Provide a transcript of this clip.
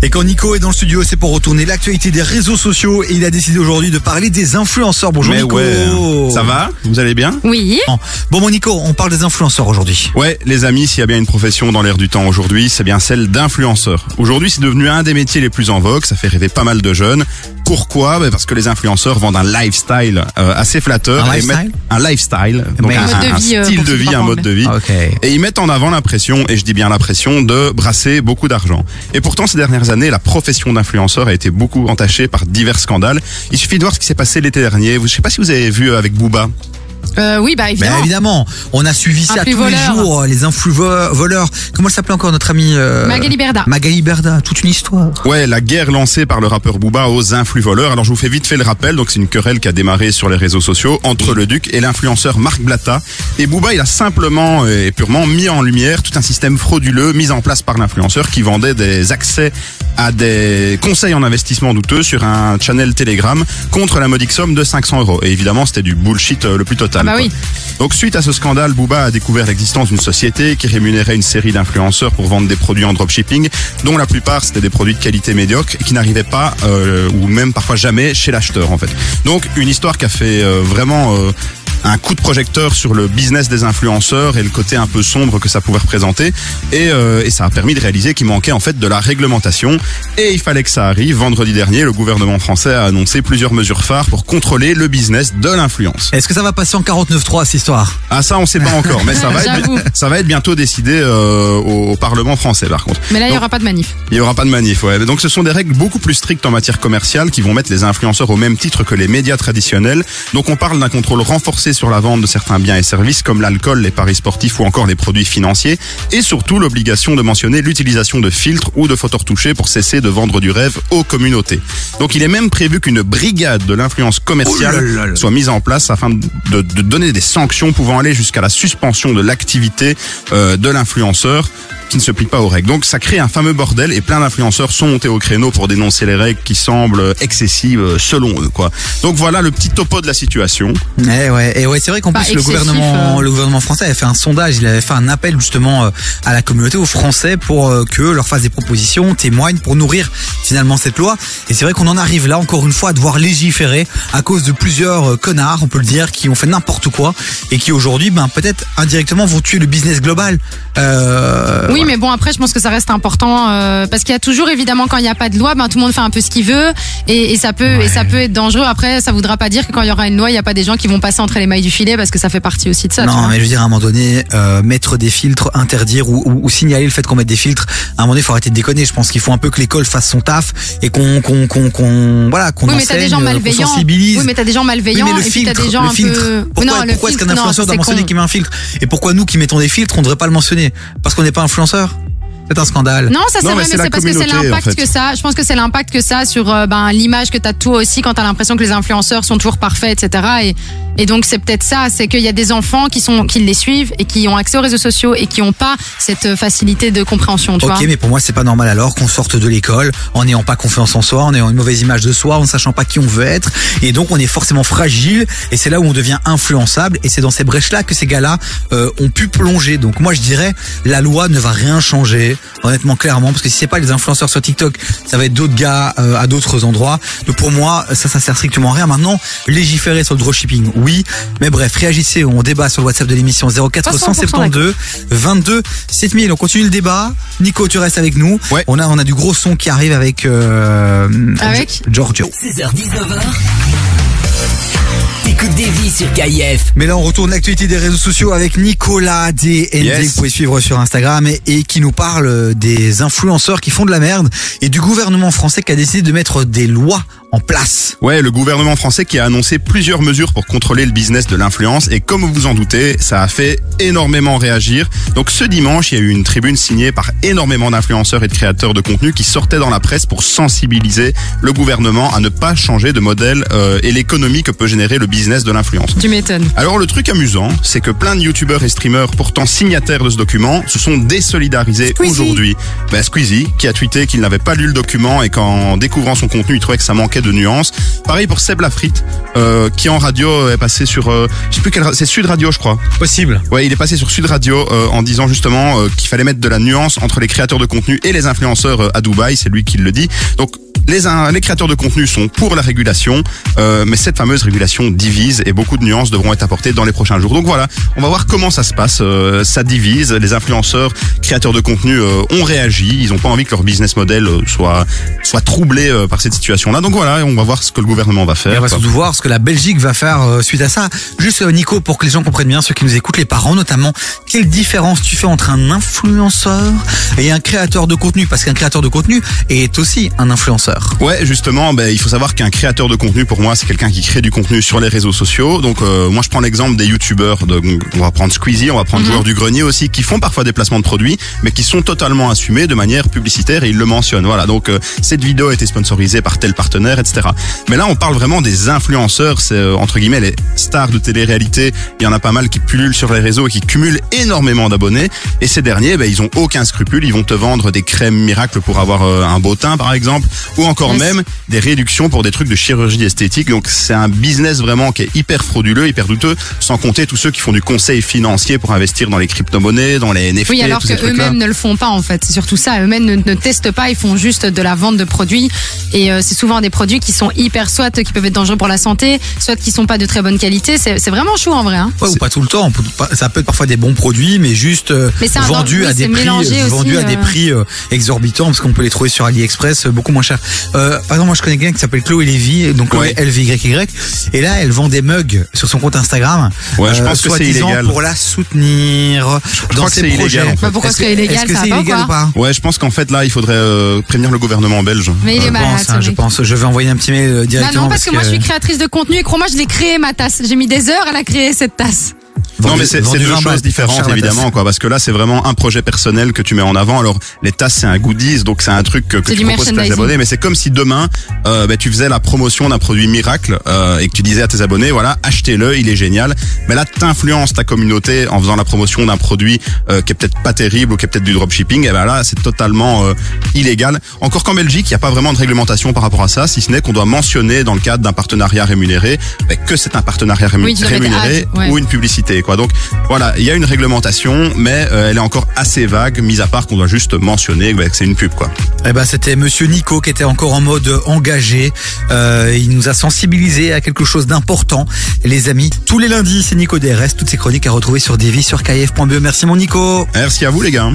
Et quand Nico est dans le studio, c'est pour retourner l'actualité des réseaux sociaux et il a décidé aujourd'hui de parler des influenceurs. Bonjour Mais Nico. ouais, ça va Vous allez bien Oui. Bon mon Nico, on parle des influenceurs aujourd'hui. Ouais, les amis, s'il y a bien une profession dans l'air du temps aujourd'hui, c'est bien celle d'influenceur. Aujourd'hui, c'est devenu un des métiers les plus en vogue, ça fait rêver pas mal de jeunes. Pourquoi? Ben, Parce que les influenceurs vendent un lifestyle euh, assez flatteur. Un et lifestyle mettent- Un lifestyle, donc un, euh, style de vie, un mode de vie. Et ils mettent en avant l'impression, et je dis bien l'impression, de brasser beaucoup d'argent. Et pourtant, ces dernières années, la profession d'influenceur a été beaucoup entachée par divers scandales. Il suffit de voir ce qui s'est passé l'été dernier. Je sais pas si vous avez vu avec Booba. Euh, oui, bah évidemment. évidemment, on a suivi ça tous les Influvoleurs. jours, les influx vo- voleurs. Comment s'appelait encore notre ami euh, Magali Berda. Magali Berda, toute une histoire. Ouais, la guerre lancée par le rappeur Booba aux influx voleurs. Alors je vous fais vite fait le rappel. Donc c'est une querelle qui a démarré sur les réseaux sociaux entre le duc et l'influenceur Marc Blatta. Et Booba, il a simplement et purement mis en lumière tout un système frauduleux mis en place par l'influenceur qui vendait des accès à des conseils en investissement douteux sur un channel Telegram contre la modique somme de 500 euros. Et évidemment, c'était du bullshit euh, le plus total. Ah bah oui. Donc suite à ce scandale, Booba a découvert l'existence d'une société qui rémunérait une série d'influenceurs pour vendre des produits en dropshipping, dont la plupart c'était des produits de qualité médiocre qui n'arrivaient pas, euh, ou même parfois jamais, chez l'acheteur en fait. Donc une histoire qui a fait euh, vraiment... euh, un coup de projecteur sur le business des influenceurs et le côté un peu sombre que ça pouvait représenter et, euh, et ça a permis de réaliser qu'il manquait en fait de la réglementation et il fallait que ça arrive. Vendredi dernier, le gouvernement français a annoncé plusieurs mesures phares pour contrôler le business de l'influence. Est-ce que ça va passer en 49.3 cette histoire? Ah ça on sait pas encore, mais ça va être, ça va être bientôt décidé euh, au, au Parlement français par contre. Mais là, il n'y aura pas de manif. il y aura pas de manif. Ouais. Donc ce sont des règles beaucoup plus strictes en matière commerciale qui vont mettre les influenceurs au même titre que les médias traditionnels. Donc on parle d'un contrôle renforcé sur la vente de certains biens et services comme l'alcool, les paris sportifs ou encore les produits financiers, et surtout l'obligation de mentionner l'utilisation de filtres ou de photos retouchées pour cesser de vendre du rêve aux communautés. Donc il est même prévu qu'une brigade de l'influence commerciale Oh là là là. soit mise en place afin de, de donner des sanctions pouvant aller jusqu'à la suspension de l'activité euh, de l'influenceur qui ne se plie pas aux règles. Donc ça crée un fameux bordel et plein d'influenceurs sont montés au créneau pour dénoncer les règles qui semblent excessives euh, selon eux quoi. Donc voilà le petit topo de la situation. Eh ouais, et ouais, c'est vrai qu'en plus le gouvernement, euh. le gouvernement français avait fait un sondage, il avait fait un appel justement euh, à la communauté, aux Français, pour que leur fasse des propositions, témoignent pour nourrir finalement cette loi. Et c'est vrai qu'on en arrive là encore une fois à devoir légiférer à cause de plusieurs connards, on peut le dire, qui ont fait n'importe quoi et qui aujourd'hui, ben peut-être indirectement vont tuer le business global. Euh, Oui, voilà. mais bon, après, je pense que ça reste important euh, parce qu'il y a toujours, évidemment, quand il n'y a pas de loi, ben tout le monde fait un peu ce qu'il veut et, et ça peut et ça peut être dangereux. Après, ça voudra pas dire que quand il y aura une loi, il n'y a pas des gens qui vont passer entre les mailles du filet parce que ça fait partie aussi de ça. Non, mais je veux dire, à un moment donné, euh, mettre des filtres, interdire ou, ou- ou signaler le fait qu'on mette des filtres, à un moment donné, il faut arrêter de déconner. Je pense qu'il faut un peu que l'école fasse son taf et qu'on, qu'on, qu'on, qu'on- voilà, qu'on Oui, mais enseigne, des gens euh, qu'on malveillants. sensibilise. Oui, mais t'as des gens Oui, malveillants mais le et puis filtre, t'as des gens le un filtre. peu. Pourquoi, pourquoi est-ce qu'un influenceur doit mentionner qu'il met un filtre? Et pourquoi nous qui mettons des filtres, on ne devrait pas le mentionner? Parce qu'on n'est pas influenceur influenceurs c'est un scandale. Non, ça c'est vrai, mais mais c'est parce que c'est l'impact en fait. que ça. Je pense que c'est l'impact que ça sur euh, ben, l'image que t'as de toi aussi quand t'as l'impression que les influenceurs sont toujours parfaits, etc. Et, et donc c'est peut-être ça, c'est qu'il y a des enfants qui sont qui les suivent et qui ont accès aux réseaux sociaux et qui ont pas cette euh, facilité de compréhension, tu Ok, vois. mais pour moi, c'est pas normal alors qu'on sorte de l'école en n'ayant pas confiance en soi, en ayant une mauvaise image de soi, en ne sachant pas qui on veut être. Et donc, on est forcément fragile. Et c'est là où on devient influençable. Et c'est dans ces brèches-là que ces gars-là euh, ont pu plonger. Donc, moi, je dirais, la loi ne va rien changer. Honnêtement, clairement. Parce que si c'est pas les influenceurs sur TikTok, ça va être d'autres gars euh, à d'autres endroits. Donc, pour moi, ça, ça sert strictement à rien. Maintenant, légiférer sur le dropshipping, oui. Mais bref, réagissez. On débat sur le WhatsApp de l'émission 0472 22 7000. On continue le débat. Nico, tu restes avec nous. Ouais. On a, on a du gros son qui arrive avec, euh, Avec Giorgio. 16h-19h. Vies sur KIF. Mais là, on retourne l'actualité des réseaux sociaux avec Nicolas DND. Yes. Vous pouvez suivre sur Instagram et, et qui nous parle des influenceurs qui font de la merde et du gouvernement français qui a décidé de mettre des lois en place. Ouais, le gouvernement français qui a annoncé plusieurs mesures pour contrôler le business de l'influence et comme vous vous en doutez, ça a fait énormément réagir. Donc ce dimanche, il y a eu une tribune signée par énormément d'influenceurs et de créateurs de contenu qui sortaient dans la presse pour sensibiliser le gouvernement à ne pas changer de modèle euh, et l'économie que peut générer le business de l'influence. Tu m'étonnes. Alors le truc amusant, c'est que plein de youtubeurs et streamers pourtant signataires de ce document se sont désolidarisés Squeezie. aujourd'hui. Ben, Squeezie, qui a tweeté qu'il n'avait pas lu le document et qu'en découvrant son contenu, il trouvait que ça manquait de nuances. Pareil pour Seb Lafrite, euh, qui en radio est passé sur, euh, je sais plus quelle, c'est Sud Radio, je crois. Possible. Ouais, il est passé sur Sud Radio euh, en disant justement qu'il fallait mettre de la nuance entre les créateurs de contenu et les influenceurs à Dubaï. C'est lui qui le dit. Donc les, les créateurs de contenu sont pour la régulation, euh, mais cette fameuse régulation divise et beaucoup de nuances devront être apportées dans les prochains jours. Donc voilà, on va voir comment ça se passe. Euh, ça divise. Les influenceurs, créateurs de contenu euh, ont réagi. Ils n'ont pas envie que leur business model euh, soit soit troublé euh, par cette situation-là. Donc voilà, on va voir ce que le gouvernement va Et faire. on va surtout voir ce que la Belgique va faire euh, suite à ça. Juste Nico, pour que les gens comprennent bien, ceux qui nous écoutent, les parents notamment, quelle différence tu fais entre un influenceur et un créateur de contenu? Parce qu'un créateur de contenu est aussi un influenceur. Ouais, justement, ben, il faut savoir qu'un créateur de contenu, pour moi, c'est quelqu'un qui crée du contenu sur les réseaux sociaux. Donc, euh, moi, je prends l'exemple des youtubeurs. De, on va prendre Squeezie, on va prendre Joueur du Grenier aussi, qui font parfois des placements de produits, mais qui sont totalement assumés de manière publicitaire et ils le mentionnent. Voilà, donc euh, cette vidéo a été sponsorisée par tel partenaire, etc. Mais là, on parle vraiment des influenceurs, c'est euh, entre guillemets les stars de télé-réalité. Il y en a pas mal qui pullulent sur les réseaux et qui cumulent énormément d'abonnés. Et ces derniers, ben, ils ont aucun scrupule. Ils vont te vendre des crèmes miracles pour avoir euh, un beau teint, par exemple, ou encore Yes. même des réductions pour des trucs de chirurgie esthétique. Donc c'est un business vraiment qui est hyper frauduleux, hyper douteux, sans compter tous ceux qui font du conseil financier pour investir dans les crypto-monnaies, dans les NFT, Oui, alors que eux-mêmes ne le font pas en fait. C'est surtout ça. Eux-mêmes ne, ne testent pas. Ils font juste de la vente de produits. Et euh, c'est souvent des produits qui sont hyper soit qui peuvent être dangereux pour la santé, soit qui sont pas de très bonne qualité. C'est vraiment chaud en vrai. Hein. Ouais, ou pas tout le temps. Ça peut être parfois des bons produits, mais juste euh, Mais c'est un vendus oui, à des c'est prix, mélangé aussi, vendus à des euh. prix euh, exorbitants, parce qu'on peut les trouver sur AliExpress euh, beaucoup moins cher. Euh, par exemple, moi, je connais quelqu'un qui s'appelle Chloé Lévy, donc Chloé Ouais. LVYY, et là, elle vend des mugs sur son compte Instagram. Ouais, je pense que c'est illégal. pour la soutenir dans crois que ses c'est projets. illégal, en fait. Bah, pourquoi Est-ce ce serait illégal, Est-ce que ça c'est illégal ou pas Ouais, je pense qu'en fait là, il faudrait euh, prévenir le gouvernement belge. Mais il est je malade. pense, hein, je pense. Je vais envoyer un petit mail euh, Bah directement. non, parce que moi je suis créatrice de contenu et crois-moi, je l'ai créé ma tasse. J'ai mis des heures à la créer cette tasse. Non, mais c'est deux 20 balles, choses différentes évidemment, quoi. Parce que là, c'est vraiment un projet personnel que tu mets en avant. Alors, les tasses, c'est un goodies, donc c'est un truc que, tu proposes à tes abonnés. Mais c'est comme si demain, euh, ben, tu faisais la promotion d'un produit miracle euh, et que tu disais à tes abonnés, voilà, achetez-le, il est génial. Mais là, t'influences ta communauté en faisant la promotion d'un produit euh, qui est peut-être pas terrible ou qui est peut-être du dropshipping. Et ben là, c'est totalement euh, illégal. Encore qu'en Belgique, il n'y a pas vraiment de réglementation par rapport à ça, si ce n'est qu'on doit mentionner dans le cadre d'un partenariat rémunéré ben, que c'est un partenariat Oui, rémunéré ad, ouais. ou une publicité quoi. Donc voilà, il y a une réglementation mais euh, elle est encore assez vague mis à part qu'on doit juste mentionner bah, que c'est une pub quoi. Eh ben, c'était Monsieur Nico qui était encore en mode engagé. Euh, il nous a sensibilisé à quelque chose d'important. Les amis, tous les lundis, c'est Nico DRS. Toutes ces chroniques à retrouver sur Davy sur kf.be. Merci mon Nico. Merci à vous les gars.